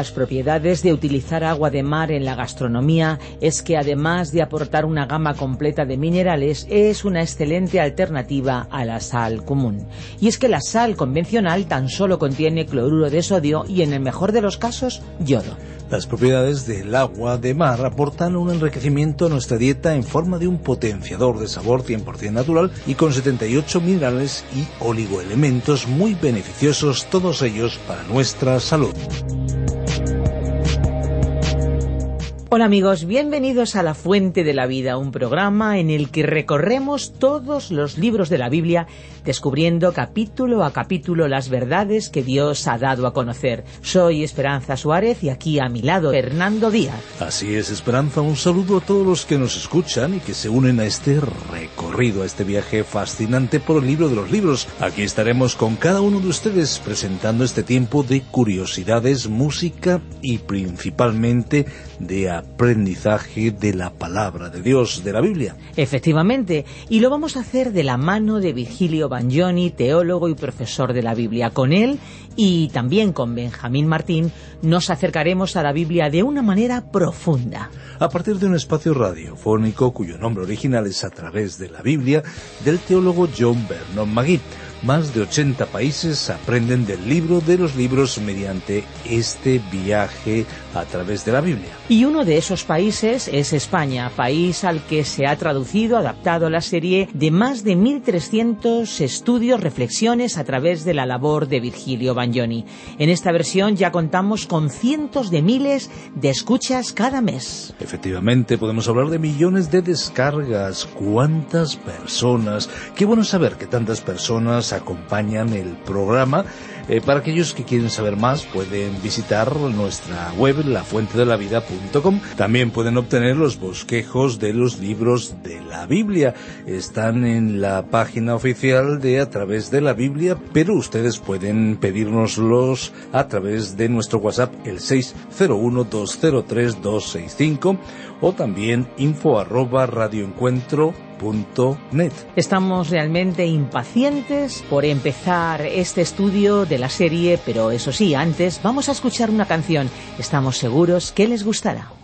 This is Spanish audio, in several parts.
Las propiedades de utilizar agua de mar en la gastronomía es que además de aportar una gama completa de minerales, es una excelente alternativa a la sal común. Y es que la sal convencional tan solo contiene cloruro de sodio y en el mejor de los casos, yodo. Las propiedades del agua de mar aportan un enriquecimiento a nuestra dieta en forma de un potenciador de sabor 100% natural y con 78 minerales y oligoelementos muy beneficiosos, todos ellos para nuestra salud. Hola amigos, bienvenidos a La Fuente de la Vida, un programa en el que recorremos todos los libros de la Biblia descubriendo capítulo a capítulo las verdades que Dios ha dado a conocer. Soy Esperanza Suárez y aquí a mi lado Fernando Díaz. Así es, Esperanza, un saludo a todos los que nos escuchan y que se unen a este recorrido, a este viaje fascinante por el libro de los libros. Aquí estaremos con cada uno de ustedes presentando este tiempo de curiosidades, música y principalmente de aprendizaje de la palabra de Dios, de la Biblia. Efectivamente, y lo vamos a hacer de la mano de Virgilio Bagnoni, teólogo y profesor de la Biblia. Con él y también con Benjamín Martín nos acercaremos a la Biblia de una manera profunda. A partir de un espacio radiofónico cuyo nombre original es A través de la Biblia del teólogo John Vernon Magui más de 80 países aprenden del libro de los libros mediante este viaje a través de la Biblia. Y uno de esos países es España, país al que se ha traducido, adaptado la serie de más de 1.300 estudios, reflexiones a través de la labor de Virgilio Bagnoni. En esta versión ya contamos con cientos de miles de escuchas cada mes. Efectivamente, podemos hablar de millones de descargas. ¿Cuántas personas? Qué bueno saber que tantas personas acompañan el programa. Eh, para aquellos que quieren saber más pueden visitar nuestra web lafuentedelavida.com. También pueden obtener los bosquejos de los libros de la Biblia. Están en la página oficial de A través de la Biblia, pero ustedes pueden pedírnoslos a través de nuestro WhatsApp el 601 203 265 o también info arroba Estamos realmente impacientes por empezar este estudio de la serie, pero eso sí, antes vamos a escuchar una canción. Estamos seguros que les gustará.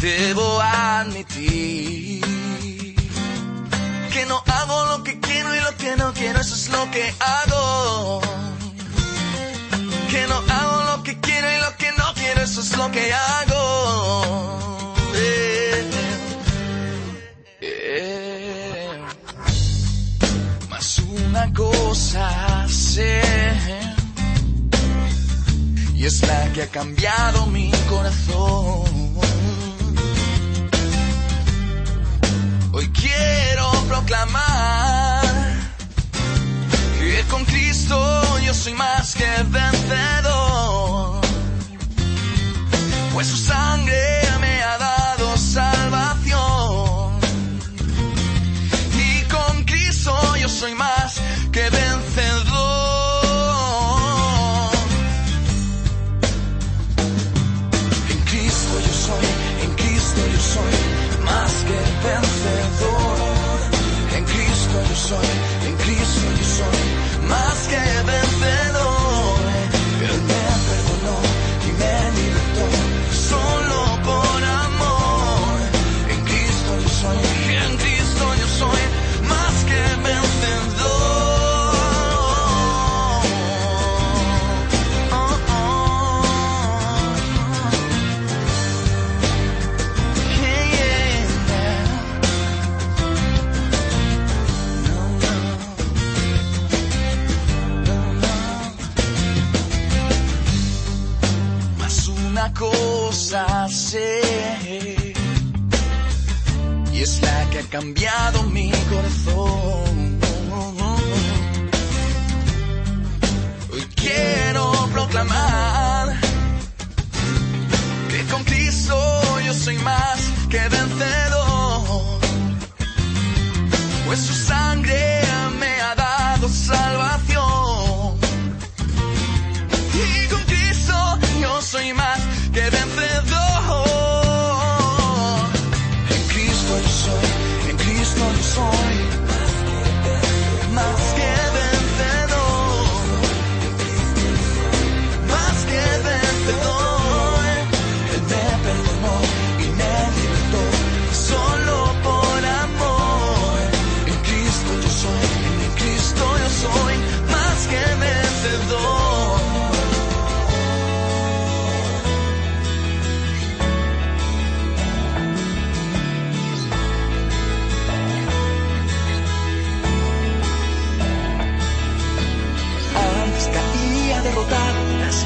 debo admitir que no hago lo que quiero y lo que no quiero, eso es lo que hago. Que no hago lo que quiero y lo que no quiero, eso es lo que hago. Eh, eh. Más una cosa sé. Y es la que ha cambiado mi corazón Hoy quiero proclamar que con Cristo yo soy más que vencedor, pues su sangre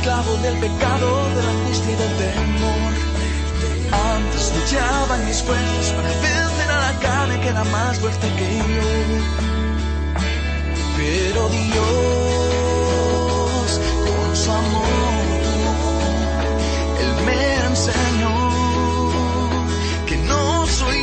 esclavo del pecado, de la angustia y del temor. Antes luchaba mis fuerzas para vencer a la carne que era más fuerte que yo. Pero Dios, con su amor, Él me enseñó que no soy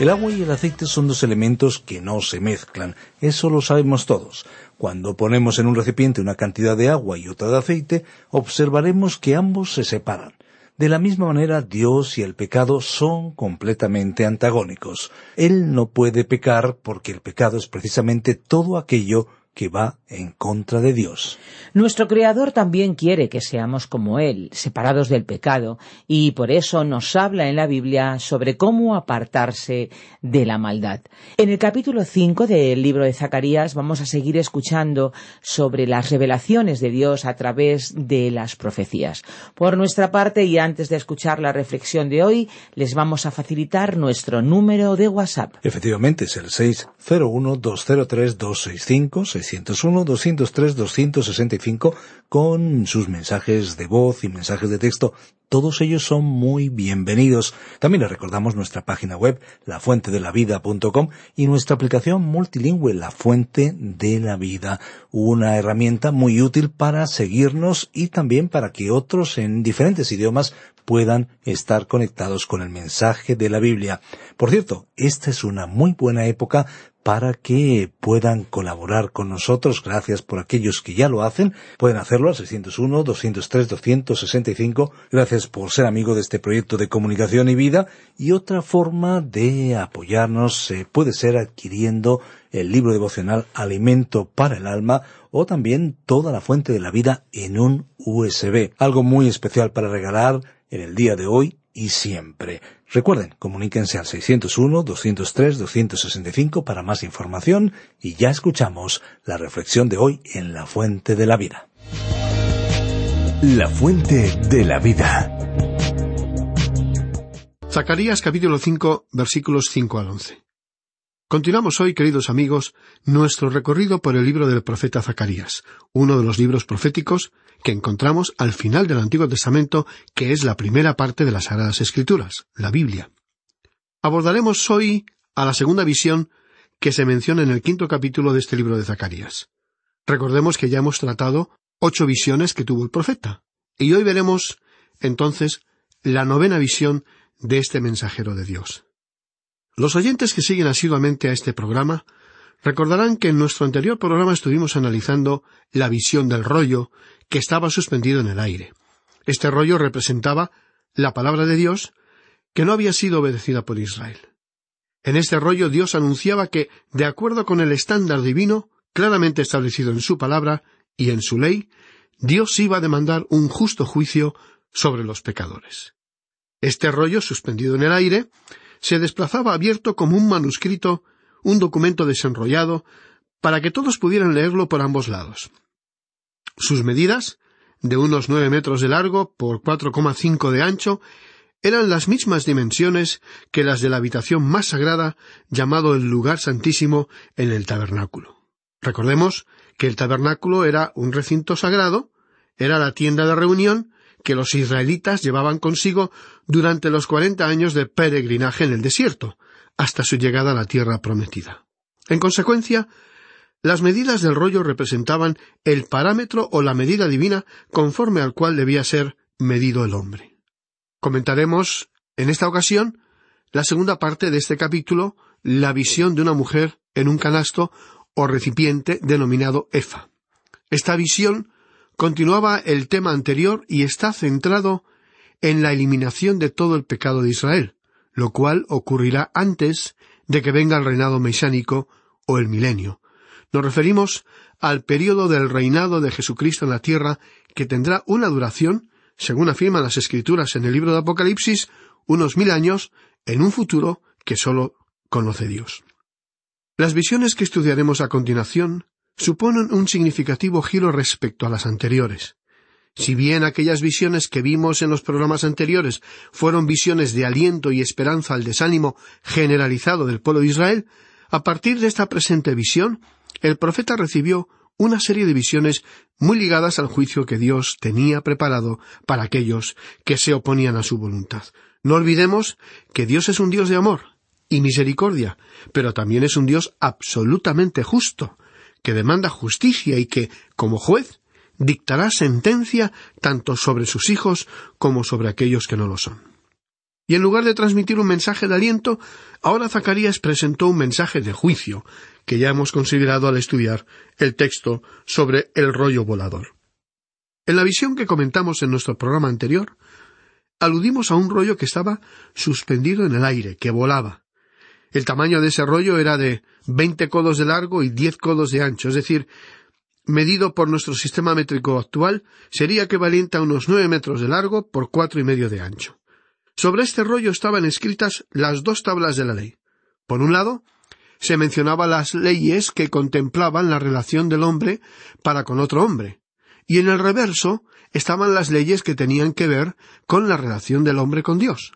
El agua y el aceite son dos elementos que no se mezclan, eso lo sabemos todos. Cuando ponemos en un recipiente una cantidad de agua y otra de aceite, observaremos que ambos se separan. De la misma manera, Dios y el pecado son completamente antagónicos. Él no puede pecar porque el pecado es precisamente todo aquello que va en contra de Dios. Nuestro Creador también quiere que seamos como Él, separados del pecado, y por eso nos habla en la Biblia sobre cómo apartarse de la maldad. En el capítulo 5 del libro de Zacarías vamos a seguir escuchando sobre las revelaciones de Dios a través de las profecías. Por nuestra parte, y antes de escuchar la reflexión de hoy, les vamos a facilitar nuestro número de WhatsApp. Efectivamente, es el 601-203-265, 601-203-265, con sus mensajes de voz y mensajes de texto. Todos ellos son muy bienvenidos. También les recordamos nuestra página web, lafuentedelavida.com, y nuestra aplicación multilingüe, La Fuente de la Vida, una herramienta muy útil para seguirnos y también para que otros en diferentes idiomas puedan estar conectados con el mensaje de la Biblia. Por cierto, esta es una muy buena época para que puedan colaborar con nosotros. Gracias por aquellos que ya lo hacen. Pueden hacerlo al 601-203-265. Gracias por ser amigo de este proyecto de comunicación y vida. Y otra forma de apoyarnos eh, puede ser adquiriendo el libro devocional Alimento para el Alma o también toda la fuente de la vida en un USB. Algo muy especial para regalar en el día de hoy y siempre. Recuerden, comuníquense al 601-203-265 para más información y ya escuchamos la reflexión de hoy en La Fuente de la Vida. La fuente de la vida. Zacarías capítulo 5 versículos 5 al 11. Continuamos hoy, queridos amigos, nuestro recorrido por el libro del profeta Zacarías, uno de los libros proféticos que encontramos al final del Antiguo Testamento, que es la primera parte de las Sagradas Escrituras, la Biblia. Abordaremos hoy a la segunda visión que se menciona en el quinto capítulo de este libro de Zacarías. Recordemos que ya hemos tratado ocho visiones que tuvo el profeta, y hoy veremos, entonces, la novena visión de este mensajero de Dios. Los oyentes que siguen asiduamente a este programa recordarán que en nuestro anterior programa estuvimos analizando la visión del rollo que estaba suspendido en el aire. Este rollo representaba la palabra de Dios que no había sido obedecida por Israel. En este rollo Dios anunciaba que, de acuerdo con el estándar divino, claramente establecido en su palabra y en su ley, Dios iba a demandar un justo juicio sobre los pecadores. Este rollo, suspendido en el aire, se desplazaba abierto como un manuscrito, un documento desenrollado, para que todos pudieran leerlo por ambos lados. Sus medidas, de unos nueve metros de largo por cuatro coma cinco de ancho, eran las mismas dimensiones que las de la habitación más sagrada llamado el lugar santísimo en el tabernáculo. Recordemos que el tabernáculo era un recinto sagrado, era la tienda de reunión que los israelitas llevaban consigo durante los cuarenta años de peregrinaje en el desierto, hasta su llegada a la tierra prometida. En consecuencia, las medidas del rollo representaban el parámetro o la medida divina conforme al cual debía ser medido el hombre. Comentaremos, en esta ocasión, la segunda parte de este capítulo, la visión de una mujer en un canasto o recipiente denominado Efa. Esta visión continuaba el tema anterior y está centrado en la eliminación de todo el pecado de Israel, lo cual ocurrirá antes de que venga el reinado mesiánico o el milenio. Nos referimos al período del reinado de Jesucristo en la tierra, que tendrá una duración, según afirman las Escrituras en el libro de Apocalipsis, unos mil años, en un futuro que sólo conoce Dios. Las visiones que estudiaremos a continuación suponen un significativo giro respecto a las anteriores. Si bien aquellas visiones que vimos en los programas anteriores fueron visiones de aliento y esperanza al desánimo generalizado del pueblo de Israel, a partir de esta presente visión, el profeta recibió una serie de visiones muy ligadas al juicio que Dios tenía preparado para aquellos que se oponían a su voluntad. No olvidemos que Dios es un Dios de amor y misericordia, pero también es un Dios absolutamente justo, que demanda justicia y que, como juez, dictará sentencia tanto sobre sus hijos como sobre aquellos que no lo son. Y en lugar de transmitir un mensaje de aliento, ahora Zacarías presentó un mensaje de juicio, que ya hemos considerado al estudiar el texto sobre el rollo volador. En la visión que comentamos en nuestro programa anterior, aludimos a un rollo que estaba suspendido en el aire, que volaba, el tamaño de ese rollo era de veinte codos de largo y diez codos de ancho, es decir, medido por nuestro sistema métrico actual, sería equivalente a unos nueve metros de largo por cuatro y medio de ancho. Sobre este rollo estaban escritas las dos tablas de la ley. Por un lado, se mencionaba las leyes que contemplaban la relación del hombre para con otro hombre, y en el reverso estaban las leyes que tenían que ver con la relación del hombre con Dios.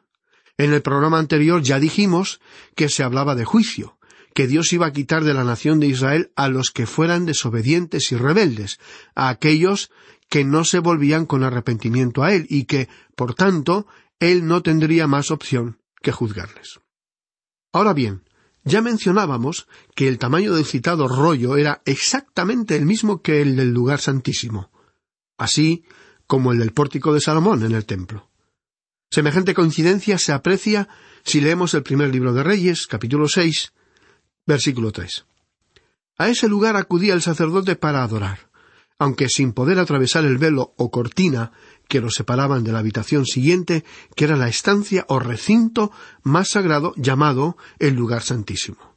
En el programa anterior ya dijimos que se hablaba de juicio, que Dios iba a quitar de la nación de Israel a los que fueran desobedientes y rebeldes, a aquellos que no se volvían con arrepentimiento a Él y que, por tanto, Él no tendría más opción que juzgarles. Ahora bien, ya mencionábamos que el tamaño del citado rollo era exactamente el mismo que el del lugar santísimo, así como el del pórtico de Salomón en el templo. Semejante coincidencia se aprecia si leemos el primer libro de Reyes, capítulo seis, versículo tres. A ese lugar acudía el sacerdote para adorar, aunque sin poder atravesar el velo o cortina que lo separaban de la habitación siguiente, que era la estancia o recinto más sagrado llamado el lugar santísimo.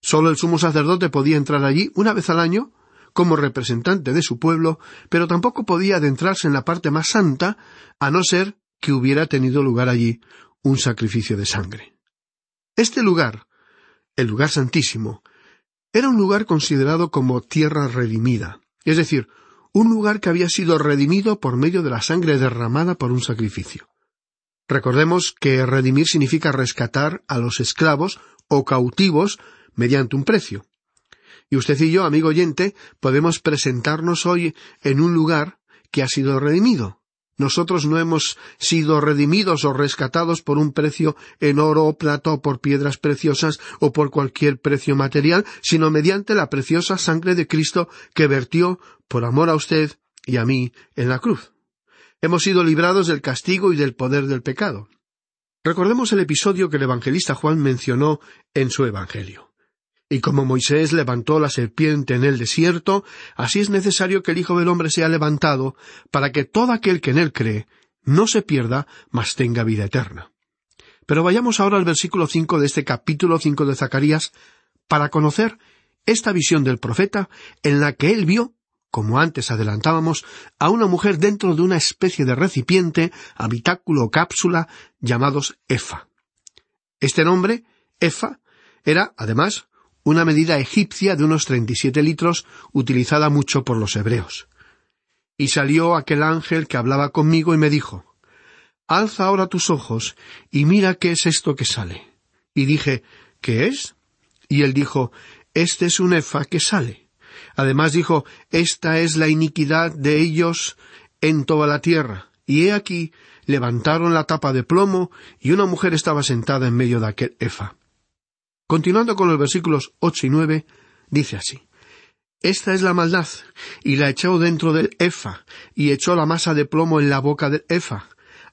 Solo el sumo sacerdote podía entrar allí una vez al año, como representante de su pueblo, pero tampoco podía adentrarse en la parte más santa, a no ser que hubiera tenido lugar allí un sacrificio de sangre. Este lugar, el lugar santísimo, era un lugar considerado como tierra redimida, es decir, un lugar que había sido redimido por medio de la sangre derramada por un sacrificio. Recordemos que redimir significa rescatar a los esclavos o cautivos mediante un precio. Y usted y yo, amigo oyente, podemos presentarnos hoy en un lugar que ha sido redimido, nosotros no hemos sido redimidos o rescatados por un precio en oro o plata o por piedras preciosas o por cualquier precio material, sino mediante la preciosa sangre de Cristo que vertió por amor a usted y a mí en la cruz. Hemos sido librados del castigo y del poder del pecado. Recordemos el episodio que el evangelista Juan mencionó en su Evangelio. Y como Moisés levantó la serpiente en el desierto, así es necesario que el Hijo del Hombre sea levantado, para que todo aquel que en él cree no se pierda, mas tenga vida eterna. Pero vayamos ahora al versículo cinco de este capítulo cinco de Zacarías para conocer esta visión del profeta en la que él vio, como antes adelantábamos, a una mujer dentro de una especie de recipiente, habitáculo o cápsula llamados Efa. Este nombre, Efa, era, además, una medida egipcia de unos treinta y siete litros utilizada mucho por los hebreos. Y salió aquel ángel que hablaba conmigo y me dijo, Alza ahora tus ojos y mira qué es esto que sale. Y dije, ¿qué es? Y él dijo, Este es un efa que sale. Además dijo, Esta es la iniquidad de ellos en toda la tierra. Y he aquí, levantaron la tapa de plomo, y una mujer estaba sentada en medio de aquel efa. Continuando con los versículos ocho y nueve, dice así Esta es la maldad, y la echó dentro del efa, y echó la masa de plomo en la boca del efa.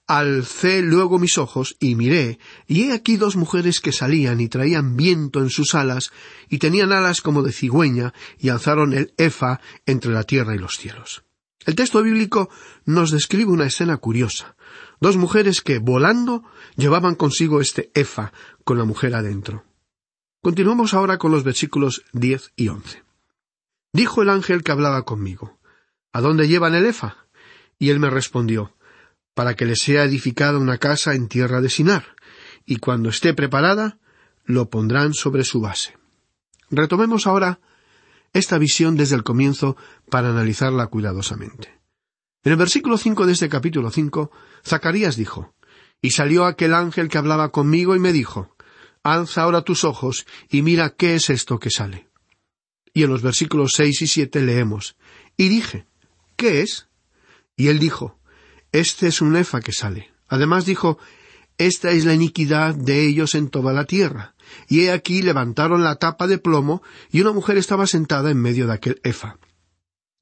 Alcé luego mis ojos y miré, y he aquí dos mujeres que salían y traían viento en sus alas, y tenían alas como de cigüeña, y alzaron el efa entre la tierra y los cielos. El texto bíblico nos describe una escena curiosa. Dos mujeres que, volando, llevaban consigo este efa con la mujer adentro. Continuamos ahora con los versículos diez y once. Dijo el ángel que hablaba conmigo, ¿A dónde llevan el Efa? Y él me respondió, para que le sea edificada una casa en tierra de Sinar, y cuando esté preparada, lo pondrán sobre su base. Retomemos ahora esta visión desde el comienzo para analizarla cuidadosamente. En el versículo cinco de este capítulo cinco, Zacarías dijo, Y salió aquel ángel que hablaba conmigo y me dijo, Alza ahora tus ojos y mira qué es esto que sale. Y en los versículos seis y siete leemos, Y dije, ¿qué es? Y él dijo, Este es un efa que sale. Además dijo, Esta es la iniquidad de ellos en toda la tierra. Y he aquí levantaron la tapa de plomo, y una mujer estaba sentada en medio de aquel efa.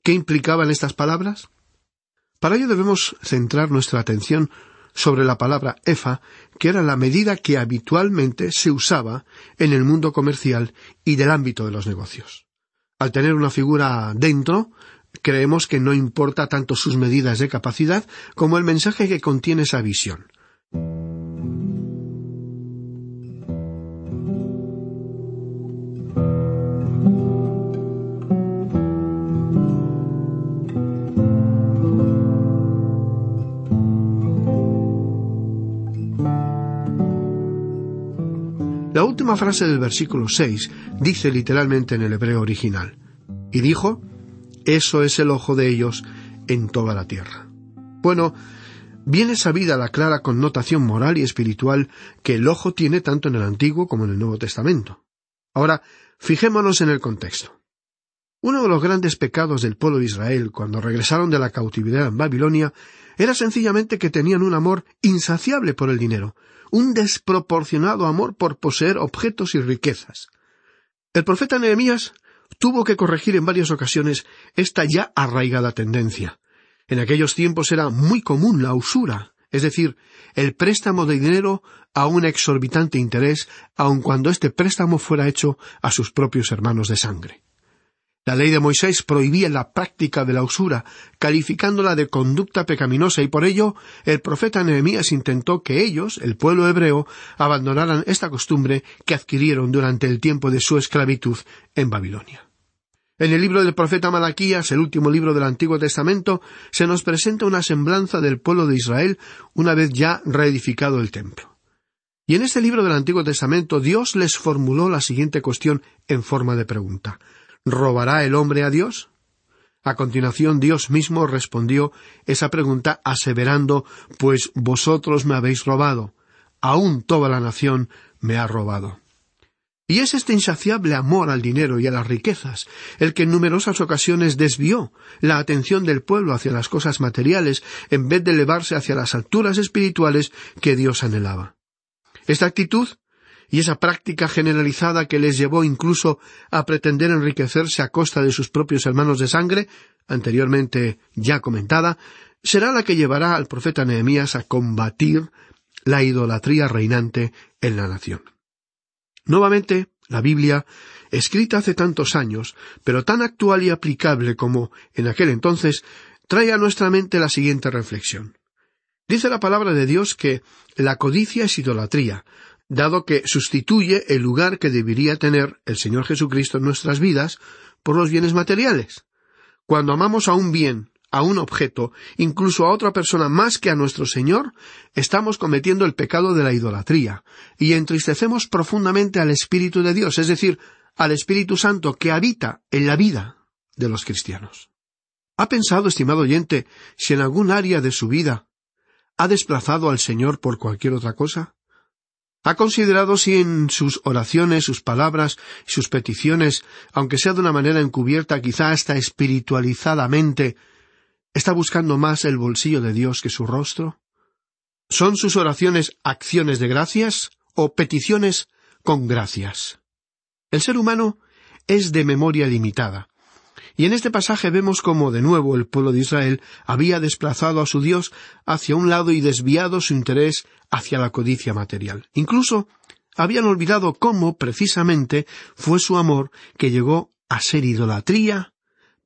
¿Qué implicaban estas palabras? Para ello debemos centrar nuestra atención sobre la palabra efa, que era la medida que habitualmente se usaba en el mundo comercial y del ámbito de los negocios. Al tener una figura dentro, creemos que no importa tanto sus medidas de capacidad como el mensaje que contiene esa visión. Frase del versículo seis dice literalmente en el hebreo original, y dijo, eso es el ojo de ellos en toda la tierra. Bueno, viene sabida la clara connotación moral y espiritual que el ojo tiene tanto en el Antiguo como en el Nuevo Testamento. Ahora, fijémonos en el contexto. Uno de los grandes pecados del pueblo de Israel cuando regresaron de la cautividad en Babilonia era sencillamente que tenían un amor insaciable por el dinero, un desproporcionado amor por poseer objetos y riquezas. El profeta Nehemías tuvo que corregir en varias ocasiones esta ya arraigada tendencia. En aquellos tiempos era muy común la usura, es decir, el préstamo de dinero a un exorbitante interés, aun cuando este préstamo fuera hecho a sus propios hermanos de sangre. La ley de Moisés prohibía la práctica de la usura, calificándola de conducta pecaminosa, y por ello el profeta Nehemías intentó que ellos, el pueblo hebreo, abandonaran esta costumbre que adquirieron durante el tiempo de su esclavitud en Babilonia. En el libro del profeta Malaquías, el último libro del Antiguo Testamento, se nos presenta una semblanza del pueblo de Israel una vez ya reedificado el templo. Y en este libro del Antiguo Testamento Dios les formuló la siguiente cuestión en forma de pregunta. ¿Robará el hombre a Dios? A continuación Dios mismo respondió esa pregunta aseverando Pues vosotros me habéis robado, aún toda la nación me ha robado. Y es este insaciable amor al dinero y a las riquezas el que en numerosas ocasiones desvió la atención del pueblo hacia las cosas materiales en vez de elevarse hacia las alturas espirituales que Dios anhelaba. Esta actitud y esa práctica generalizada que les llevó incluso a pretender enriquecerse a costa de sus propios hermanos de sangre, anteriormente ya comentada, será la que llevará al profeta Nehemías a combatir la idolatría reinante en la nación. Nuevamente, la Biblia, escrita hace tantos años, pero tan actual y aplicable como en aquel entonces, trae a nuestra mente la siguiente reflexión. Dice la palabra de Dios que la codicia es idolatría, dado que sustituye el lugar que debería tener el Señor Jesucristo en nuestras vidas por los bienes materiales. Cuando amamos a un bien, a un objeto, incluso a otra persona más que a nuestro Señor, estamos cometiendo el pecado de la idolatría, y entristecemos profundamente al Espíritu de Dios, es decir, al Espíritu Santo que habita en la vida de los cristianos. ¿Ha pensado, estimado oyente, si en algún área de su vida ha desplazado al Señor por cualquier otra cosa? ¿Ha considerado si en sus oraciones, sus palabras sus peticiones, aunque sea de una manera encubierta, quizá hasta espiritualizadamente, está buscando más el bolsillo de Dios que su rostro? ¿Son sus oraciones acciones de gracias o peticiones con gracias? El ser humano es de memoria limitada, y en este pasaje vemos cómo de nuevo el pueblo de Israel había desplazado a su Dios hacia un lado y desviado su interés hacia la codicia material. Incluso habían olvidado cómo precisamente fue su amor que llegó a ser idolatría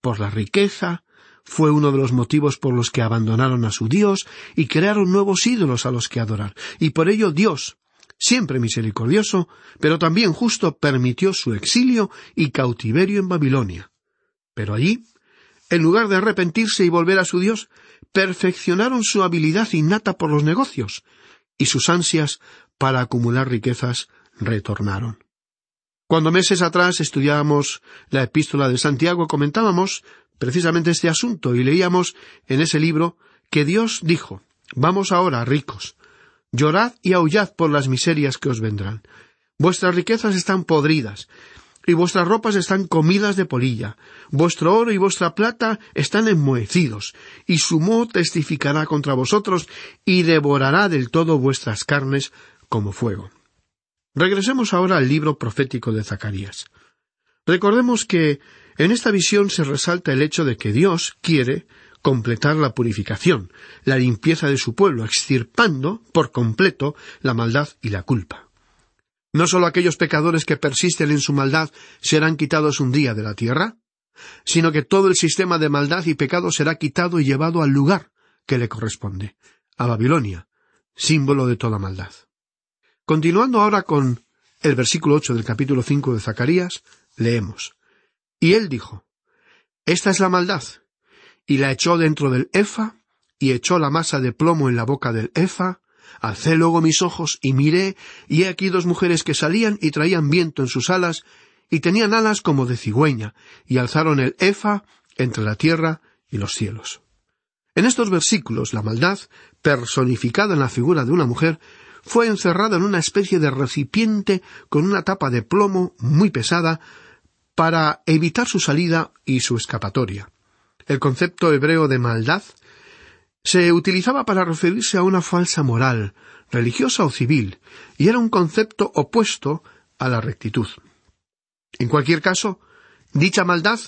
por la riqueza, fue uno de los motivos por los que abandonaron a su Dios y crearon nuevos ídolos a los que adorar. Y por ello Dios, siempre misericordioso, pero también justo, permitió su exilio y cautiverio en Babilonia. Pero allí, en lugar de arrepentirse y volver a su Dios, perfeccionaron su habilidad innata por los negocios, y sus ansias para acumular riquezas retornaron. Cuando meses atrás estudiábamos la epístola de Santiago, comentábamos precisamente este asunto y leíamos en ese libro que Dios dijo Vamos ahora, ricos, llorad y aullad por las miserias que os vendrán. Vuestras riquezas están podridas, y vuestras ropas están comidas de polilla, vuestro oro y vuestra plata están enmohecidos, y su moho testificará contra vosotros, y devorará del todo vuestras carnes como fuego. Regresemos ahora al libro profético de Zacarías. Recordemos que en esta visión se resalta el hecho de que Dios quiere completar la purificación, la limpieza de su pueblo, extirpando por completo la maldad y la culpa. No sólo aquellos pecadores que persisten en su maldad serán quitados un día de la tierra, sino que todo el sistema de maldad y pecado será quitado y llevado al lugar que le corresponde, a Babilonia, símbolo de toda maldad. Continuando ahora con el versículo ocho del capítulo cinco de Zacarías, leemos Y él dijo Esta es la maldad, y la echó dentro del Efa, y echó la masa de plomo en la boca del Efa, Alcé luego mis ojos y miré, y he aquí dos mujeres que salían y traían viento en sus alas, y tenían alas como de cigüeña, y alzaron el Efa entre la tierra y los cielos. En estos versículos, la maldad, personificada en la figura de una mujer, fue encerrada en una especie de recipiente con una tapa de plomo muy pesada para evitar su salida y su escapatoria. El concepto hebreo de maldad se utilizaba para referirse a una falsa moral, religiosa o civil, y era un concepto opuesto a la rectitud. En cualquier caso, dicha maldad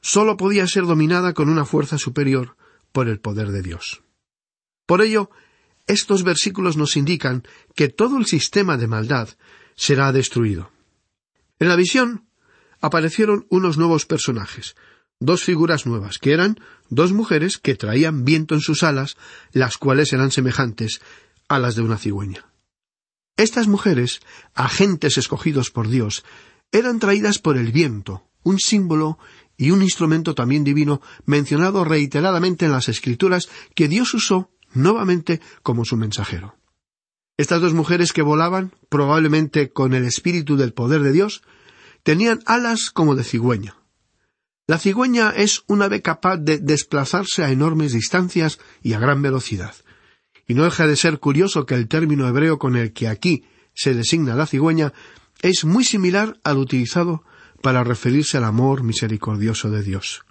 sólo podía ser dominada con una fuerza superior por el poder de Dios. Por ello, estos versículos nos indican que todo el sistema de maldad será destruido. En la visión aparecieron unos nuevos personajes, dos figuras nuevas, que eran dos mujeres que traían viento en sus alas, las cuales eran semejantes a las de una cigüeña. Estas mujeres, agentes escogidos por Dios, eran traídas por el viento, un símbolo y un instrumento también divino mencionado reiteradamente en las Escrituras que Dios usó nuevamente como su mensajero. Estas dos mujeres que volaban, probablemente con el espíritu del poder de Dios, tenían alas como de cigüeña. La cigüeña es un ave capaz de desplazarse a enormes distancias y a gran velocidad. Y no deja de ser curioso que el término hebreo con el que aquí se designa la cigüeña es muy similar al utilizado para referirse al amor misericordioso de Dios.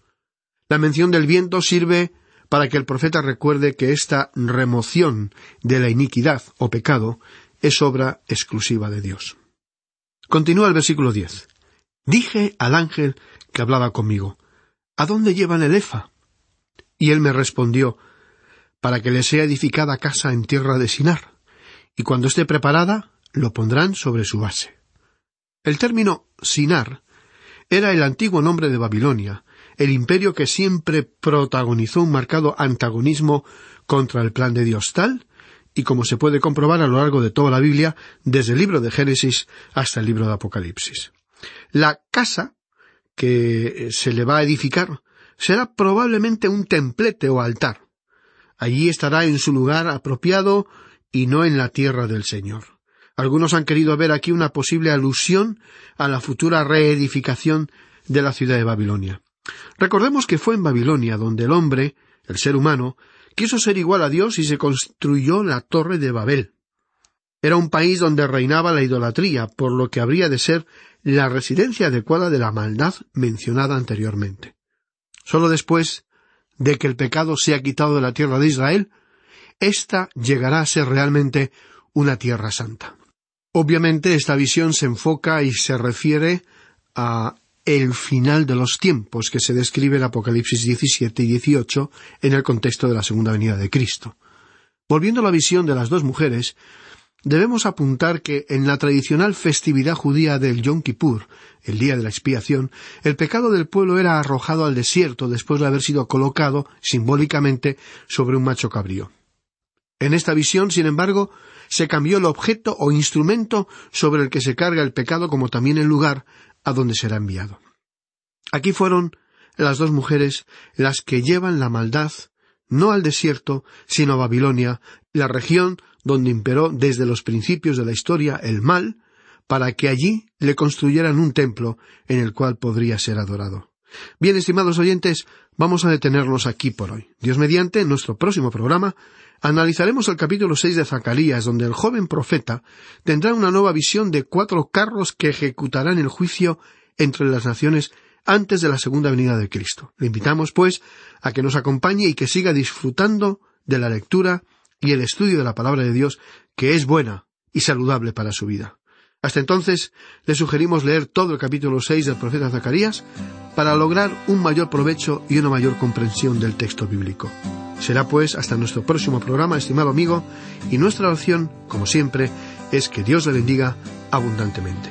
La mención del viento sirve para que el profeta recuerde que esta remoción de la iniquidad o pecado es obra exclusiva de Dios. Continúa el versículo diez. Dije al ángel que hablaba conmigo, ¿A dónde llevan el Efa? Y él me respondió, para que le sea edificada casa en tierra de Sinar, y cuando esté preparada, lo pondrán sobre su base. El término Sinar era el antiguo nombre de Babilonia, el imperio que siempre protagonizó un marcado antagonismo contra el plan de Dios tal y como se puede comprobar a lo largo de toda la Biblia, desde el libro de Génesis hasta el libro de Apocalipsis. La casa que se le va a edificar será probablemente un templete o altar. Allí estará en su lugar apropiado y no en la tierra del Señor. Algunos han querido ver aquí una posible alusión a la futura reedificación de la ciudad de Babilonia. Recordemos que fue en Babilonia donde el hombre, el ser humano, quiso ser igual a Dios y se construyó la torre de Babel. Era un país donde reinaba la idolatría, por lo que habría de ser la residencia adecuada de la maldad mencionada anteriormente. Solo después de que el pecado sea quitado de la tierra de Israel, ésta llegará a ser realmente una tierra santa. Obviamente esta visión se enfoca y se refiere a el final de los tiempos que se describe en Apocalipsis 17 y 18 en el contexto de la segunda venida de Cristo. Volviendo a la visión de las dos mujeres, debemos apuntar que en la tradicional festividad judía del Yom Kippur, el día de la expiación, el pecado del pueblo era arrojado al desierto después de haber sido colocado simbólicamente sobre un macho cabrío. En esta visión, sin embargo, se cambió el objeto o instrumento sobre el que se carga el pecado como también el lugar a donde será enviado. Aquí fueron las dos mujeres las que llevan la maldad no al desierto, sino a Babilonia, la región donde imperó desde los principios de la historia el mal, para que allí le construyeran un templo en el cual podría ser adorado. Bien, estimados oyentes, vamos a detenernos aquí por hoy. Dios mediante, en nuestro próximo programa, analizaremos el capítulo seis de Zacarías, donde el joven profeta tendrá una nueva visión de cuatro carros que ejecutarán el juicio entre las naciones antes de la segunda venida de Cristo. Le invitamos, pues, a que nos acompañe y que siga disfrutando de la lectura y el estudio de la palabra de Dios, que es buena y saludable para su vida. Hasta entonces, le sugerimos leer todo el capítulo seis del profeta Zacarías para lograr un mayor provecho y una mayor comprensión del texto bíblico. Será pues hasta nuestro próximo programa, estimado amigo, y nuestra oración, como siempre, es que Dios le bendiga abundantemente.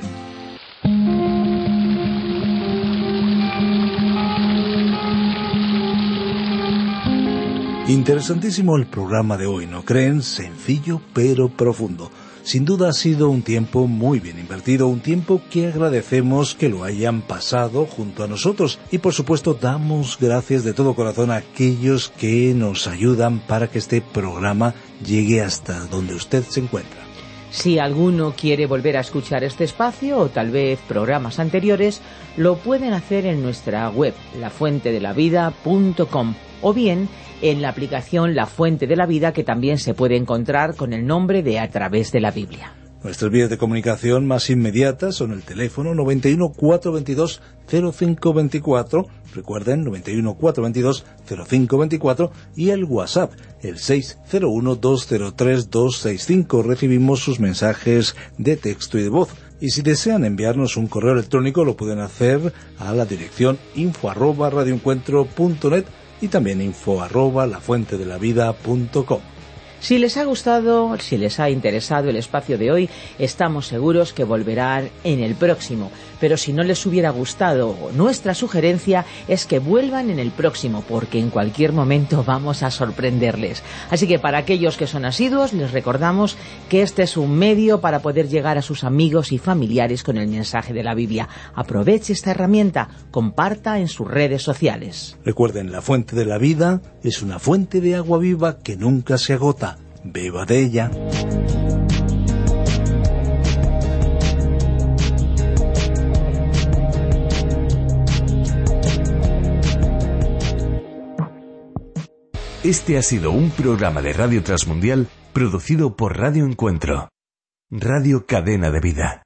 Interesantísimo el programa de hoy, ¿no creen? Sencillo pero profundo. Sin duda ha sido un tiempo muy bien invertido, un tiempo que agradecemos que lo hayan pasado junto a nosotros y por supuesto damos gracias de todo corazón a aquellos que nos ayudan para que este programa llegue hasta donde usted se encuentra. Si alguno quiere volver a escuchar este espacio o tal vez programas anteriores, lo pueden hacer en nuestra web, lafuentedelavida.com o bien en la aplicación La Fuente de la Vida que también se puede encontrar con el nombre de A través de la Biblia. Nuestras vías de comunicación más inmediatas son el teléfono 91 422 0524, recuerden 91 422 0524 y el WhatsApp, el 601 203 265. Recibimos sus mensajes de texto y de voz. Y si desean enviarnos un correo electrónico lo pueden hacer a la dirección info arroba radioencuentro.net y también info arroba lafuentedelavida.com. Si les ha gustado, si les ha interesado el espacio de hoy, estamos seguros que volverán en el próximo. Pero si no les hubiera gustado, nuestra sugerencia es que vuelvan en el próximo, porque en cualquier momento vamos a sorprenderles. Así que para aquellos que son asiduos, les recordamos que este es un medio para poder llegar a sus amigos y familiares con el mensaje de la Biblia. Aproveche esta herramienta, comparta en sus redes sociales. Recuerden, la fuente de la vida es una fuente de agua viva que nunca se agota. Beba de ella. Este ha sido un programa de Radio Transmundial producido por Radio Encuentro, Radio Cadena de Vida.